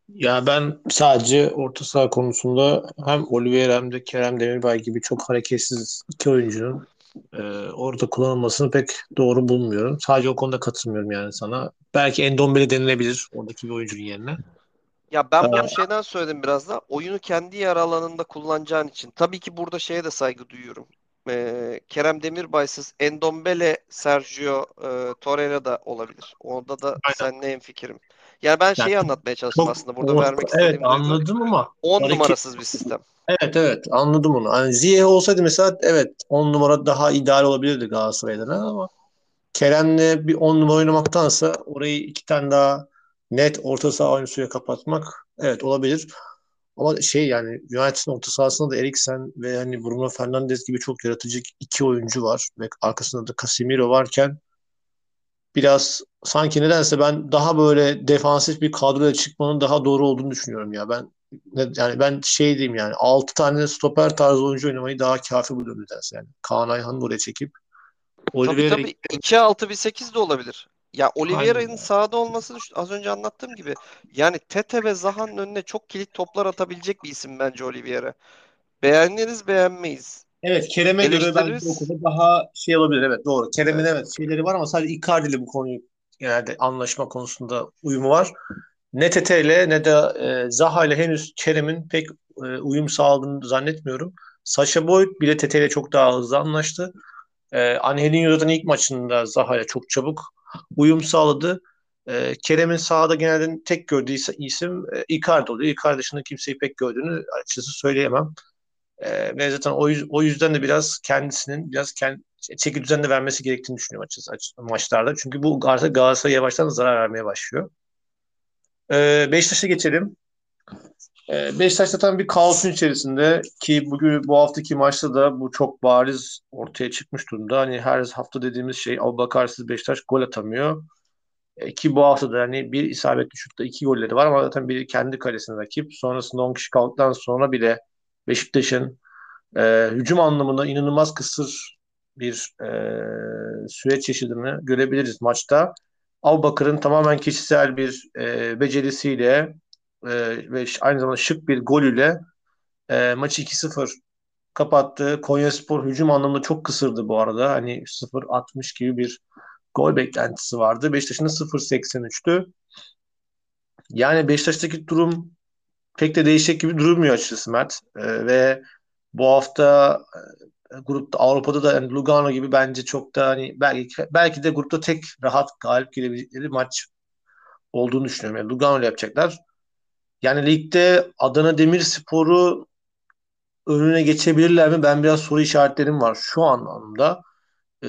Speaker 1: Ya ben sadece orta saha konusunda hem Oliver hem de Kerem Demirbay gibi çok hareketsiz iki oyuncunun e, orada kullanılmasını pek doğru bulmuyorum. Sadece o konuda katılmıyorum yani sana. Belki Endombele denilebilir oradaki bir oyuncunun yerine.
Speaker 2: Ya ben bunu ee, şeyden söyledim biraz da. Oyunu kendi yer alanında kullanacağın için. Tabii ki burada şeye de saygı duyuyorum. Ee, Kerem Demirbay'sız Endombele, Sergio e, Torreira da olabilir. Orada da Aynen. seninle en fikrim. Yani ben şeyi yani, anlatmaya çalıştım aslında. Burada orta, vermek istediğim
Speaker 1: Evet anladım ama
Speaker 2: 10 hareket... numarasız bir sistem.
Speaker 1: Evet evet anladım onu. Hani Ziyeh olsaydı mesela evet 10 numara daha ideal olabilirdi Galatasaray'dan ama Kerem'le bir 10 numara oynamaktansa orayı iki tane daha net orta saha oyuncusuyla kapatmak evet olabilir. Ama şey yani United'ın orta sahasında da Eriksen ve hani Bruno Fernandes gibi çok yaratıcı iki oyuncu var ve arkasında da Casemiro varken biraz sanki nedense ben daha böyle defansif bir kadroya çıkmanın daha doğru olduğunu düşünüyorum ya. Ben yani ben şey diyeyim yani 6 tane stoper tarzı oyuncu oynamayı daha kafi buluyorum nedense yani. Kaan Ayhan'ı oraya çekip
Speaker 2: Oliveira... Tabii tabii 2-6-1-8 de olabilir. Ya Oliveira'nın sahada olması az önce anlattığım gibi yani Tete ve Zaha'nın önüne çok kilit toplar atabilecek bir isim bence Oliveira. Beğeniriz beğenmeyiz.
Speaker 1: Evet Kerem'e göre bence o daha şey olabilir evet doğru. Kerem'in evet. evet şeyleri var ama sadece Icardi ile bu konuyu genelde anlaşma konusunda uyumu var. Ne Tete ile ne de e, Zaha ile henüz Kerem'in pek e, uyum sağladığını zannetmiyorum. Sasha Boy bile Tete ile çok daha hızlı anlaştı. Ee, Angelinho zaten ilk maçında Zaha'ya çok çabuk uyum sağladı. Ee, Kerem'in sahada genelde tek gördüğü isim e, Icardi oluyor. Icardi dışında kimseyi pek gördüğünü açıkçası söyleyemem. Ee, ve zaten o, o yüzden de biraz kendisinin biraz kendi, çeki düzenle vermesi gerektiğini düşünüyorum açıkçası aç, maçlarda. Çünkü bu artık Galatasaray'a yavaştan zarar vermeye başlıyor. Ee, Beşiktaş'a geçelim. Ee, Beşiktaş zaten bir kaosun içerisinde ki bugün bu haftaki maçta da bu çok bariz ortaya çıkmış durumda. Hani her hafta dediğimiz şey Abubakarsız Beşiktaş gol atamıyor. E, ki bu hafta da hani bir isabetli şutta iki golleri var ama zaten biri kendi kalesine rakip. Sonrasında 10 kişi kaldıktan sonra bile Beşiktaş'ın e, hücum anlamında inanılmaz kısır bir e, süreç yaşadığını görebiliriz maçta. Abubakar'ın tamamen kişisel bir e, becerisiyle e, ve aynı zamanda şık bir golüyle e, maçı 2-0 kapattı. Konyaspor hücum anlamında çok kısırdı bu arada. Hani 0-60 gibi bir gol beklentisi vardı. Beşiktaş'ın 0-83'tü. Yani Beşiktaş'taki durum pek de değişecek gibi durmuyor açıkçası Mert. E, ve bu hafta e, grupta Avrupa'da da yani Lugano gibi bence çok da hani belki belki de grupta tek rahat galip gelebilecekleri maç olduğunu düşünüyorum. Yani Lugano yapacaklar. Yani ligde Adana Demirspor'u önüne geçebilirler mi? Ben biraz soru işaretlerim var şu anlamda. Ee,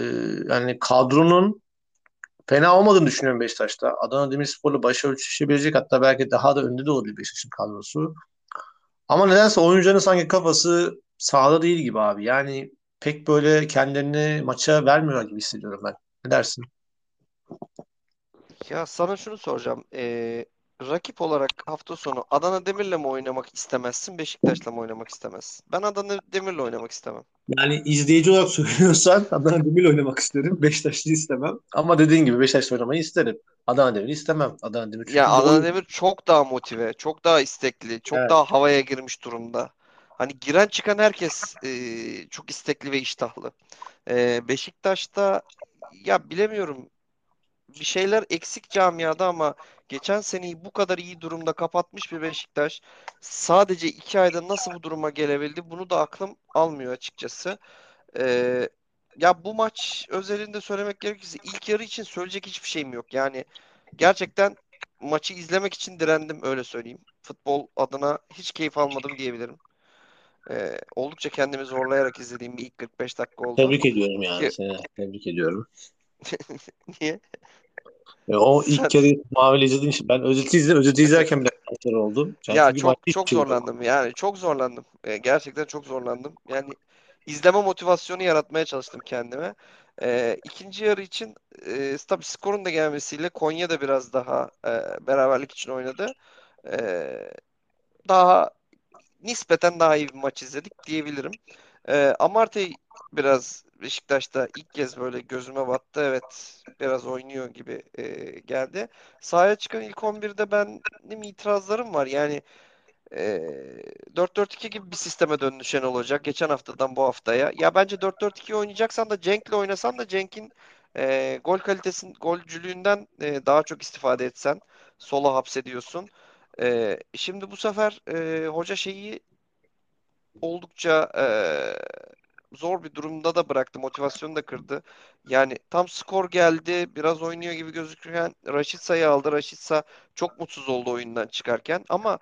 Speaker 1: yani kadronun fena olmadığını düşünüyorum Beşiktaş'ta. Adana Demirspor'la başa ölçüşebilecek hatta belki daha da önde de olabilir Beşiktaş'ın kadrosu. Ama nedense oyuncuların sanki kafası sahada değil gibi abi. Yani pek böyle kendilerini maça vermiyorlar gibi hissediyorum ben. Ne dersin?
Speaker 2: Ya sana şunu soracağım. Ee, rakip olarak hafta sonu Adana Demir'le mi oynamak istemezsin, Beşiktaş'la mı oynamak istemezsin? Ben Adana Demir'le oynamak istemem.
Speaker 1: Yani izleyici olarak söylüyorsan Adana Demir oynamak isterim. Beşiktaş'ı istemem. Ama dediğin gibi Beşiktaş'ta oynamayı isterim. Adana Demir'i istemem. Adana Demir
Speaker 2: Ya Adana. Demir çok daha motive, çok daha istekli, çok
Speaker 1: Evet.
Speaker 2: daha havaya girmiş durumda. Hani giren çıkan herkes e, çok istekli ve iştahlı. E, Beşiktaş'ta ya bilemiyorum bir şeyler eksik camiada ama geçen seneyi bu kadar iyi durumda kapatmış bir Beşiktaş sadece iki ayda nasıl bu duruma gelebildi bunu da aklım almıyor açıkçası. Ee, ya bu maç özelinde söylemek gerekirse ilk yarı için söyleyecek hiçbir şeyim yok. Yani gerçekten maçı izlemek için direndim öyle söyleyeyim. Futbol adına hiç keyif almadım diyebilirim. Ee, oldukça kendimi zorlayarak izlediğim bir ilk 45 dakika oldu.
Speaker 1: Tebrik ediyorum yani seni. Tebrik ediyorum.
Speaker 2: niye?
Speaker 1: E, o ilk
Speaker 2: Sen
Speaker 1: kere Mavili izlediğim için ben özeti izledim. Özeti izlerken bile kanser oldum.
Speaker 2: Ya
Speaker 1: Çünkü maç
Speaker 2: çok çok
Speaker 1: şey
Speaker 2: zorlandım yani çok zorlandım. Ee, gerçekten çok zorlandım. Yani izleme motivasyonu yaratmaya çalıştım kendime. Ee, ikinci yarı için e, tabii skorun da gelmesiyle Konya da biraz daha e, beraberlik için oynadı. Ee, daha nispeten daha iyi bir maç izledik diyebilirim. Ee, Amartey biraz Beşiktaş'ta ilk kez böyle gözüme battı. Evet biraz oynuyor gibi e, geldi. Sahaya çıkan ilk 11'de benim itirazlarım var. Yani ee, 4-4-2 gibi bir sisteme döndü Şenol Hoca. Geçen haftadan bu haftaya. Ya bence 4-4-2 oynayacaksan da Cenk'le oynasan da Cenk'in e, gol kalitesinin golcülüğünden e, daha çok istifade etsen. Sola hapsediyorsun. E, şimdi bu sefer e, hoca şeyi oldukça e, zor bir durumda da bıraktı. Motivasyonu da kırdı. Yani tam skor geldi. Biraz oynuyor gibi gözükürken Raşitsa'yı aldı. Raşitsa çok mutsuz oldu oyundan çıkarken. Ama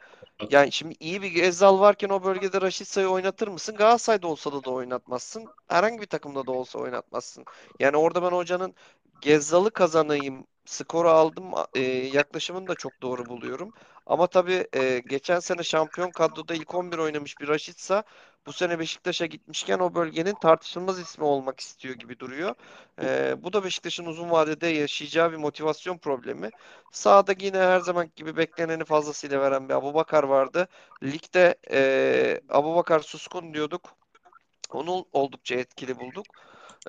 Speaker 2: yani şimdi iyi bir Gezzal varken o bölgede Raşitsa'yı oynatır mısın? Galatasaray'da olsa da da oynatmazsın. Herhangi bir takımda da olsa oynatmazsın. Yani orada ben hocanın Gezzal'ı kazanayım, skoru aldım e, yaklaşımını da çok doğru buluyorum. Ama tabii e, geçen sene şampiyon kadroda ilk 11 oynamış bir Raşitsa bu sene Beşiktaş'a gitmişken o bölgenin tartışılmaz ismi olmak istiyor gibi duruyor. Ee, bu da Beşiktaş'ın uzun vadede yaşayacağı bir motivasyon problemi. Sağda yine her zaman gibi bekleneni fazlasıyla veren bir Abubakar vardı. Ligde e, Abubakar suskun diyorduk. Onu oldukça etkili bulduk.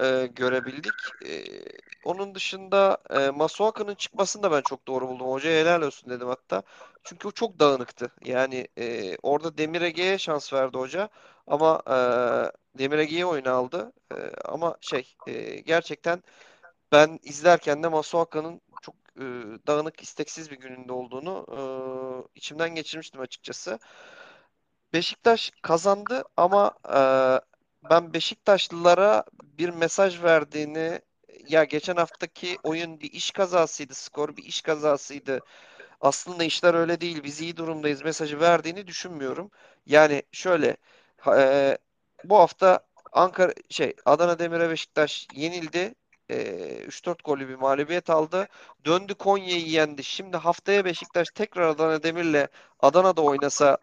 Speaker 2: e, görebildik. E, onun dışında e, Masuaka'nın çıkmasını da ben çok doğru buldum. Hocaya helal olsun dedim hatta. Çünkü o çok dağınıktı. Yani e, orada Demir Ege'ye şans verdi hoca. Ama e, Demir Ege'yi oyuna aldı. E, ama şey e, gerçekten ben izlerken de Masuaka'nın çok e, dağınık, isteksiz bir gününde olduğunu e, içimden geçirmiştim açıkçası. Beşiktaş kazandı ama e, ben Beşiktaşlılara bir mesaj verdiğini ya geçen haftaki oyun bir iş kazasıydı, skor bir iş kazasıydı. Aslında işler öyle değil. Biz iyi durumdayız mesajı verdiğini düşünmüyorum. Yani şöyle e, bu hafta Ankara şey Adana Demir'e Beşiktaş yenildi. E, 3-4 gollü bir mağlubiyet aldı. Döndü Konya'yı yendi. Şimdi haftaya Beşiktaş tekrar Adana Demir'le Adana'da oynasa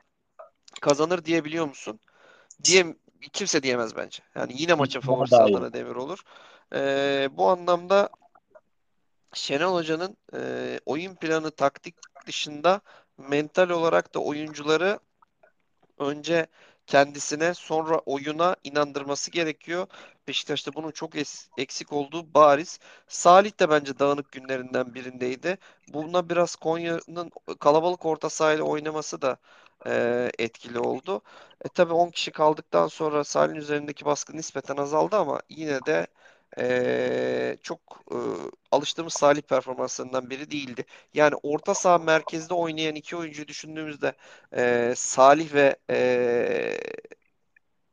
Speaker 2: kazanır diyebiliyor musun? Diye kimse diyemez bence. Yani yine maçın favorisi Adana Demir olur. E, bu anlamda Şenol Hoca'nın e, oyun planı taktik dışında mental olarak da oyuncuları önce kendisine sonra oyuna inandırması gerekiyor. Beşiktaş'ta bunun çok es- eksik olduğu bariz. Salih de bence dağınık günlerinden birindeydi. Buna biraz Konya'nın kalabalık orta sahayla oynaması da e, etkili oldu. E tabii 10 kişi kaldıktan sonra Salih'in üzerindeki baskı nispeten azaldı ama yine de e, çok e, alıştığımız Salih performanslarından biri değildi. Yani orta saha merkezde oynayan iki oyuncuyu düşündüğümüzde e, Salih ve e,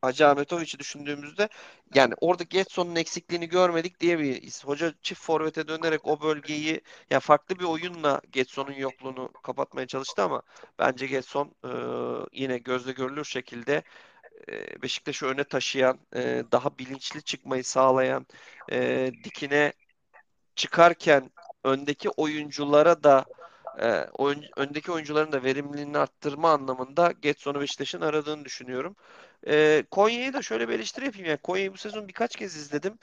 Speaker 2: Hacı Ahmetoviç'i düşündüğümüzde yani orada Getson'un eksikliğini görmedik diyemeyiz. Hoca çift forvete dönerek o bölgeyi ya farklı bir oyunla Getson'un yokluğunu kapatmaya çalıştı ama bence Getson e, yine gözle görülür şekilde Beşiktaş'ı öne taşıyan, e, daha bilinçli çıkmayı sağlayan, e, dikine çıkarken öndeki oyunculara da e, öndeki oyuncuların da verimliliğini arttırma anlamında Getson'u Beşiktaş'ın aradığını düşünüyorum. E, Konya'yı da şöyle bir eleştiri yapayım. Yani Konya'yı bu sezon birkaç kez izledim.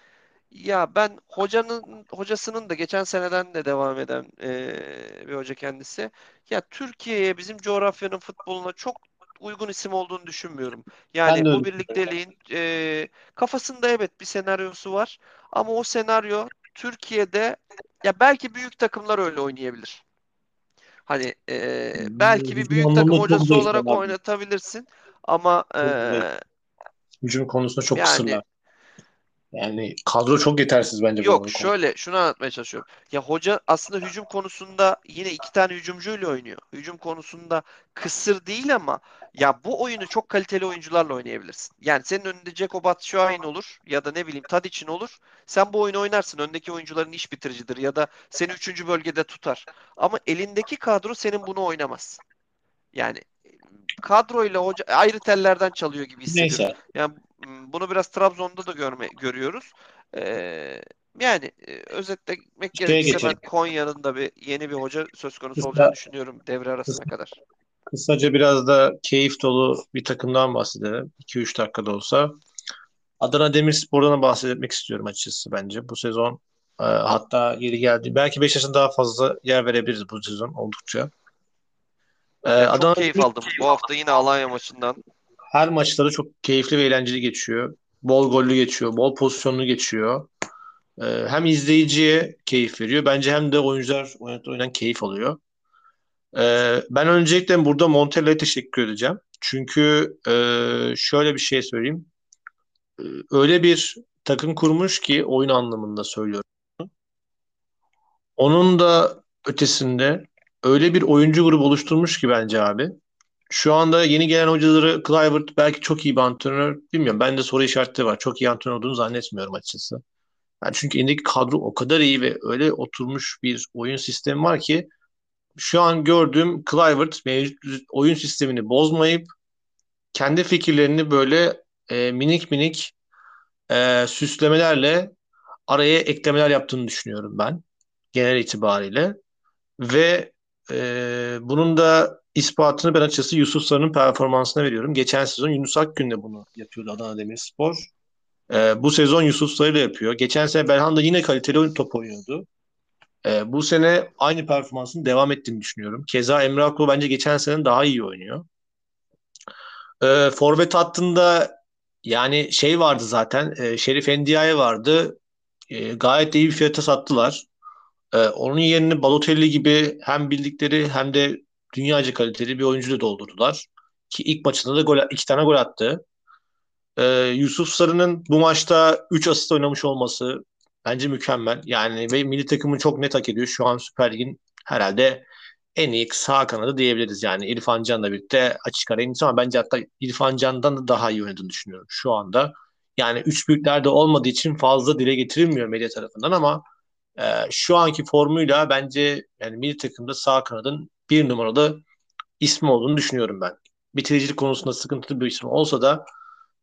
Speaker 2: Ya ben hocanın hocasının da geçen seneden de devam eden e, bir hoca kendisi. Ya Türkiye'ye bizim coğrafyanın futboluna çok uygun isim olduğunu düşünmüyorum. Yani bu birlikteliğin e, kafasında evet bir senaryosu var ama o senaryo Türkiye'de ya belki büyük takımlar öyle oynayabilir. Hani e, belki bir büyük takım hocası olarak oynatabilirsin ama e,
Speaker 1: hücum konusunda çok yani, kısırlar. Yani kadro çok yetersiz bence.
Speaker 2: Yok şöyle şunu anlatmaya çalışıyorum. Ya hoca aslında hücum konusunda yine iki tane hücumcuyla oynuyor. Hücum konusunda kısır değil ama ya bu oyunu çok kaliteli oyuncularla oynayabilirsin. Yani senin önünde Ceko Batshuayin olur ya da ne bileyim Tadic'in olur. Sen bu oyunu oynarsın. Öndeki oyuncuların iş bitiricidir ya da seni üçüncü bölgede tutar. Ama elindeki kadro senin bunu oynamaz. Yani kadroyla hoca ayrı tellerden çalıyor gibi hissediyorum. Neyse. Yani bunu biraz Trabzon'da da görme görüyoruz. Ee, yani e, özetlemek gerekirse ben Konya'nın da bir yeni bir hoca söz konusu Kısa, olacağını düşünüyorum devre arasına kısa, kadar.
Speaker 1: Kısaca biraz da keyif dolu bir takımdan bahsedelim. 2-3 dakikada olsa. Adana Demirspor'dan bahsetmek istiyorum açıkçası bence. Bu sezon e, hatta geri geldi. Belki Beşiktaş'ın daha fazla yer verebiliriz bu sezon oldukça.
Speaker 2: E, Adana çok keyif aldım. Bu hafta yine Alanya maçından
Speaker 1: her maçları çok keyifli ve eğlenceli geçiyor. Bol gollü geçiyor, bol pozisyonlu geçiyor. Ee, hem izleyiciye keyif veriyor. Bence hem de oyuncular oynayan keyif alıyor. Ee, ben öncelikle burada Montella'ya teşekkür edeceğim. Çünkü e, şöyle bir şey söyleyeyim. Ee, öyle bir takım kurmuş ki oyun anlamında söylüyorum. Onun da ötesinde öyle bir oyuncu grubu oluşturmuş ki bence abi. Şu anda yeni gelen hocaları Clivert belki çok iyi bir antrenör. Bilmiyorum. Ben de soru işareti var. Çok iyi antrenör olduğunu zannetmiyorum açıkçası. Yani çünkü elindeki kadro o kadar iyi ve öyle oturmuş bir oyun sistemi var ki şu an gördüğüm Clivert oyun sistemini bozmayıp kendi fikirlerini böyle e, minik minik e, süslemelerle araya eklemeler yaptığını düşünüyorum ben genel itibariyle ve e, bunun da ispatını ben açıkçası Yusuf Sarı'nın performansına veriyorum. Geçen sezon Yunus Akgün de bunu yapıyordu Adana Demirspor. Ee, bu sezon Yusuf Sarı ile yapıyor. Geçen sene Belhanda yine kaliteli top oynuyordu. Ee, bu sene aynı performansın devam ettiğini düşünüyorum. Keza Emre Akro bence geçen sene daha iyi oynuyor. Ee, Forvet hattında yani şey vardı zaten. E, Şerif Endiaye vardı. E, gayet iyi bir fiyata sattılar. E, onun yerini Balotelli gibi hem bildikleri hem de dünyaca kaliteli bir oyuncu da doldurdular. Ki ilk maçında da gol, iki tane gol attı. Ee, Yusuf Sarı'nın bu maçta 3 asist oynamış olması bence mükemmel. Yani ve milli takımı çok net hak ediyor. Şu an Süper Lig'in herhalde en iyi sağ kanadı diyebiliriz. Yani İrfan Can'la birlikte açık ara ama bence hatta İrfan Can'dan da daha iyi oynadığını düşünüyorum şu anda. Yani üç büyüklerde olmadığı için fazla dile getirilmiyor medya tarafından ama e, şu anki formuyla bence yani milli takımda sağ kanadın bir numaralı ismi olduğunu düşünüyorum ben. Bitiricilik konusunda sıkıntılı bir isim olsa da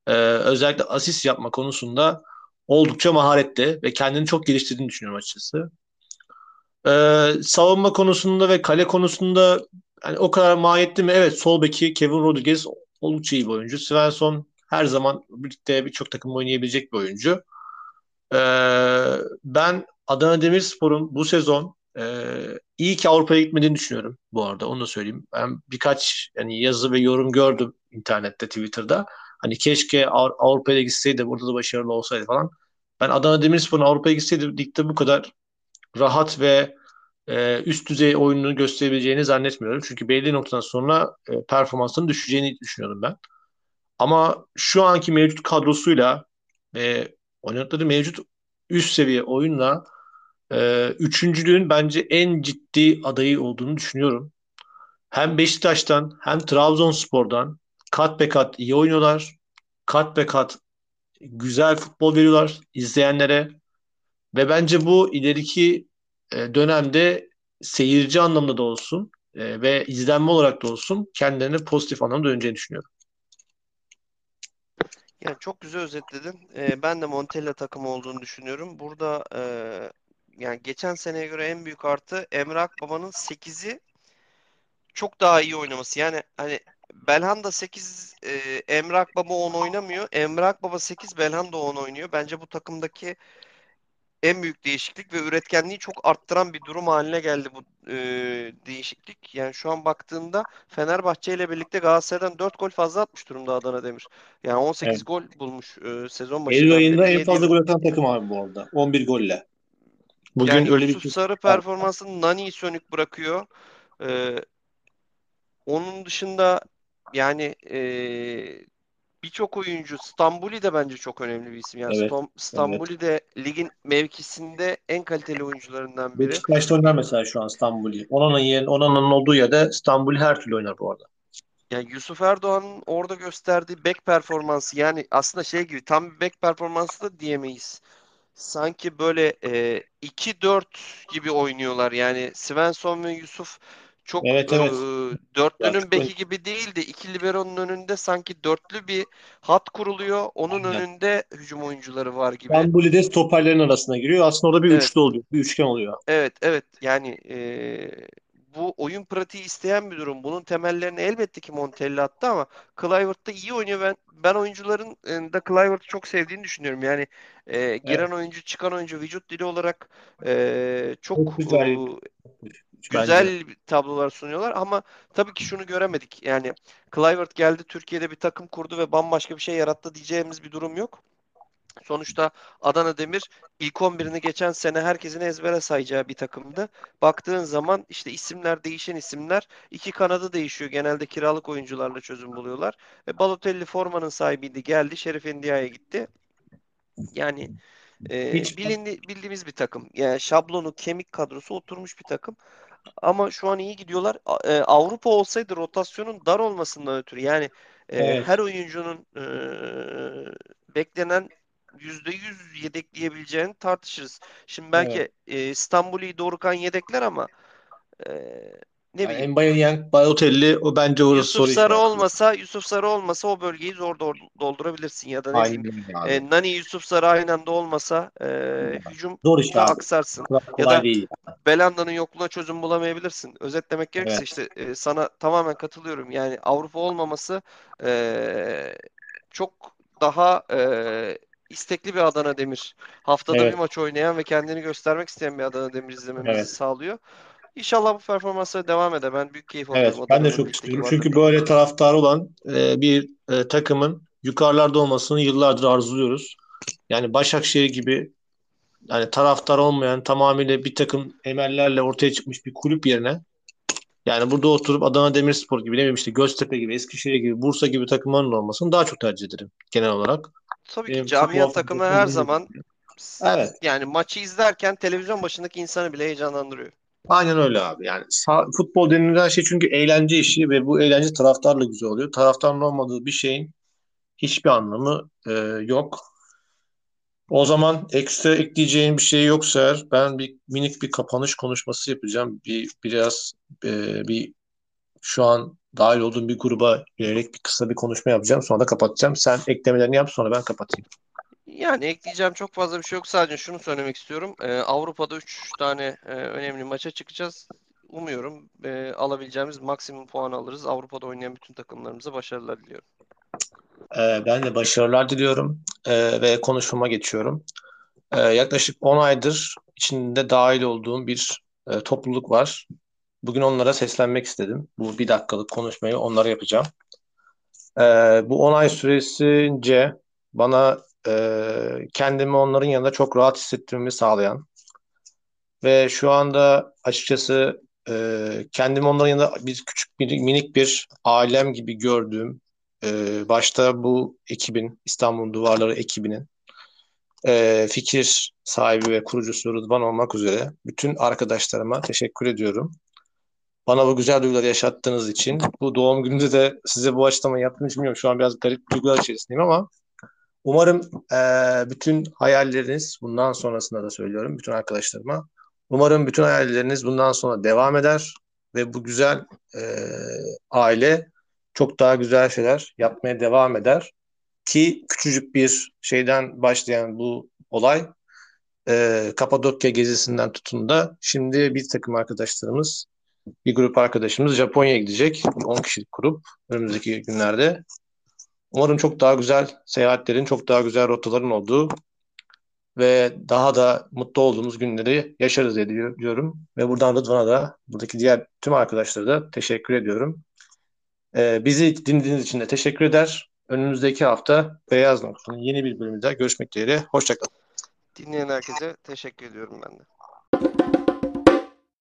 Speaker 1: e, özellikle asist yapma konusunda oldukça maharetli ve kendini çok geliştirdiğini düşünüyorum açıkçası. Ee, savunma konusunda ve kale konusunda yani o kadar mahiyetli mi? Evet sol beki Kevin Rodriguez oldukça iyi bir oyuncu. Svensson her zaman birlikte birçok takım oynayabilecek bir oyuncu. Ee, ben Adana Demirspor'un bu sezon e, iyi ki Avrupa'ya gitmediğini düşünüyorum bu arada onu da söyleyeyim. Ben birkaç yani yazı ve yorum gördüm internette, Twitter'da. Hani keşke Avrupa'ya gitseydi, burada da başarılı olsaydı falan. Ben Adana Demirspor'un Avrupa'ya gitseydi ligde bu kadar rahat ve e, üst düzey oyununu gösterebileceğini zannetmiyorum. Çünkü belli noktadan sonra e, performansının düşeceğini düşünüyorum ben. Ama şu anki mevcut kadrosuyla e, oynadıkları mevcut üst seviye oyunla e, üçüncülüğün bence en ciddi adayı olduğunu düşünüyorum. Hem Beşiktaş'tan hem Trabzonspor'dan kat be kat iyi oynuyorlar. Kat be kat güzel futbol veriyorlar izleyenlere. Ve bence bu ileriki e, dönemde seyirci anlamında da olsun e, ve izlenme olarak da olsun kendilerine pozitif anlamda döneceğini düşünüyorum.
Speaker 2: Yani çok güzel özetledin. Ee, ben de Montella takımı olduğunu düşünüyorum. Burada e, yani geçen seneye göre en büyük artı Emre Akbaba'nın 8'i çok daha iyi oynaması. Yani hani Belhanda 8 e, Emre Akbaba 10 oynamıyor. Emre Akbaba 8 Belhanda 10 oynuyor. Bence bu takımdaki en büyük değişiklik ve üretkenliği çok arttıran bir durum haline geldi bu e, değişiklik. Yani şu an baktığında Fenerbahçe ile birlikte Galatasaray'dan 4 gol fazla atmış durumda Adana Demir. Yani 18 evet. gol bulmuş e, sezon başında.
Speaker 1: Eylül ayında en fazla gol atan takım abi bu arada. 11 golle.
Speaker 2: Bugün yani öyle Yusuf bir Sarı performansını Nani'yi sönük bırakıyor. Ee, onun dışında yani e, birçok oyuncu Stambuli de bence çok önemli bir isim. Yani evet, Stambuli evet. de ligin mevkisinde en kaliteli oyuncularından biri.
Speaker 1: Beşiktaş'ta oynar mesela şu an Stambuli. Onan'ın yerin Onan'ın olduğu yerde Stambuli her türlü oynar bu arada.
Speaker 2: Yani Yusuf Erdoğan'ın orada gösterdiği back performansı yani aslında şey gibi tam bir back performansı da diyemeyiz. Sanki böyle e, 2-4 gibi oynuyorlar. Yani Svensson ve Yusuf çok evet, evet. E, dörtlünün beki gibi değil de iki liberonun önünde sanki dörtlü bir hat kuruluyor. Onun Aynen. önünde hücum oyuncuları var gibi.
Speaker 1: Gambuli de stoperlerin arasına giriyor. Aslında orada bir evet. üçlü oluyor. Bir üçgen oluyor.
Speaker 2: Evet evet yani e, bu oyun pratiği isteyen bir durum. Bunun temellerini elbette ki Montella attı ama Kluivert da iyi oynuyor. Ben ben oyuncuların da Kluivert'ı çok sevdiğini düşünüyorum. Yani e, giren evet. oyuncu, çıkan oyuncu vücut dili olarak e, çok, çok güzel. O, güzel Bence. tablolar sunuyorlar ama tabii ki şunu göremedik. Yani Kluivert geldi Türkiye'de bir takım kurdu ve bambaşka bir şey yarattı diyeceğimiz bir durum yok. Sonuçta Adana Demir ilk 11'ini geçen sene herkesin ezbere sayacağı bir takımdı. Baktığın zaman işte isimler değişen isimler iki kanadı değişiyor. Genelde kiralık oyuncularla çözüm buluyorlar. Ve Balotelli formanın sahibiydi. Geldi Şerif Endia'ya gitti. Yani e, bilindi, bildiğimiz bir takım. Yani şablonu, kemik kadrosu oturmuş bir takım. Ama şu an iyi gidiyorlar. E, Avrupa olsaydı rotasyonun dar olmasından ötürü yani e, evet. her oyuncunun e, beklenen %100 yedekleyebileceğini tartışırız. Şimdi belki evet. e, İstanbul'u Dorukan yedekler ama e, ne yani bileyim.
Speaker 1: Mbaye Balotelli o bence orası
Speaker 2: Yusuf soru Sarı olmasa Yusuf Sarı olmasa o bölgeyi zor doldurabilirsin ya da ne Aynen bileyim. E, Nani Yusuf Sarı aynı anda olmasa e, hücum zor işte aksarsın. ya da değil. Belanda'nın yokluğuna çözüm bulamayabilirsin. Özetlemek gerekirse evet. işte e, sana tamamen katılıyorum. Yani Avrupa olmaması e, çok daha e, istekli bir Adana Demir. Haftada evet. bir maç oynayan ve kendini göstermek isteyen bir Adana Demir izlememizi evet. sağlıyor. İnşallah bu performanslara devam eder. Ben büyük keyif alıyorum.
Speaker 1: Evet, ben de çok istiyorum. Çünkü böyle taraftar olan e, bir e, takımın yukarılarda olmasını yıllardır arzuluyoruz. Yani Başakşehir gibi yani taraftar olmayan tamamıyla bir takım emellerle ortaya çıkmış bir kulüp yerine yani burada oturup Adana Demirspor gibi ne bileyim işte Göztepe gibi, Eskişehir gibi, Bursa gibi takımların olmasını daha çok tercih ederim genel olarak.
Speaker 2: Tabii ki camia takımı her zaman evet. yani maçı izlerken televizyon başındaki insanı bile heyecanlandırıyor.
Speaker 1: Aynen öyle abi. Yani sağ, futbol denilen şey çünkü eğlence işi ve bu eğlence taraftarla güzel oluyor. Taraftarın olmadığı bir şeyin hiçbir anlamı e, yok. O zaman ekstra ekleyeceğin bir şey yoksa eğer ben bir minik bir kapanış konuşması yapacağım. Bir biraz e, bir şu an dahil olduğum bir gruba yönelik bir kısa bir konuşma yapacağım. Sonra da kapatacağım. Sen eklemelerini yap sonra ben kapatayım.
Speaker 2: Yani ekleyeceğim çok fazla bir şey yok. Sadece şunu söylemek istiyorum. Ee, Avrupa'da 3 tane e, önemli maça çıkacağız. Umuyorum e, alabileceğimiz maksimum puan alırız. Avrupa'da oynayan bütün takımlarımıza başarılar diliyorum.
Speaker 1: Ee, ben de başarılar diliyorum ee, ve konuşmama geçiyorum. Ee, yaklaşık 10 aydır içinde dahil olduğum bir e, topluluk var. Bugün onlara seslenmek istedim. Bu bir dakikalık konuşmayı onlara yapacağım. Ee, bu 10 ay süresince bana e, kendimi onların yanında çok rahat hissettirmemi sağlayan ve şu anda açıkçası e, kendimi onların yanında bir küçük bir minik bir ailem gibi gördüğüm e, başta bu ekibin İstanbul Duvarları ekibinin e, fikir sahibi ve kurucusu Rıdvan olmak üzere bütün arkadaşlarıma teşekkür ediyorum. Bana bu güzel duyguları yaşattığınız için. Bu doğum gününde de size bu açıklamayı yaptığım için bilmiyorum. Şu an biraz garip duygular içerisindeyim ama umarım e, bütün hayalleriniz bundan sonrasında da söylüyorum bütün arkadaşlarıma. Umarım bütün hayalleriniz bundan sonra devam eder ve bu güzel e, aile çok daha güzel şeyler yapmaya devam eder. Ki küçücük bir şeyden başlayan bu olay e, Kapadokya gezisinden tutun da şimdi bir takım arkadaşlarımız bir grup arkadaşımız Japonya'ya gidecek. 10 kişilik grup önümüzdeki günlerde. Umarım çok daha güzel seyahatlerin, çok daha güzel rotaların olduğu ve daha da mutlu olduğumuz günleri yaşarız diye diyorum. Ve buradan Rıdvan'a da, buradaki diğer tüm arkadaşlara da teşekkür ediyorum. Ee, bizi dinlediğiniz için de teşekkür eder. Önümüzdeki hafta Beyaz Nokta'nın yeni bir bölümünde görüşmek dileğiyle. Hoşçakalın.
Speaker 2: Dinleyen herkese teşekkür ediyorum ben de.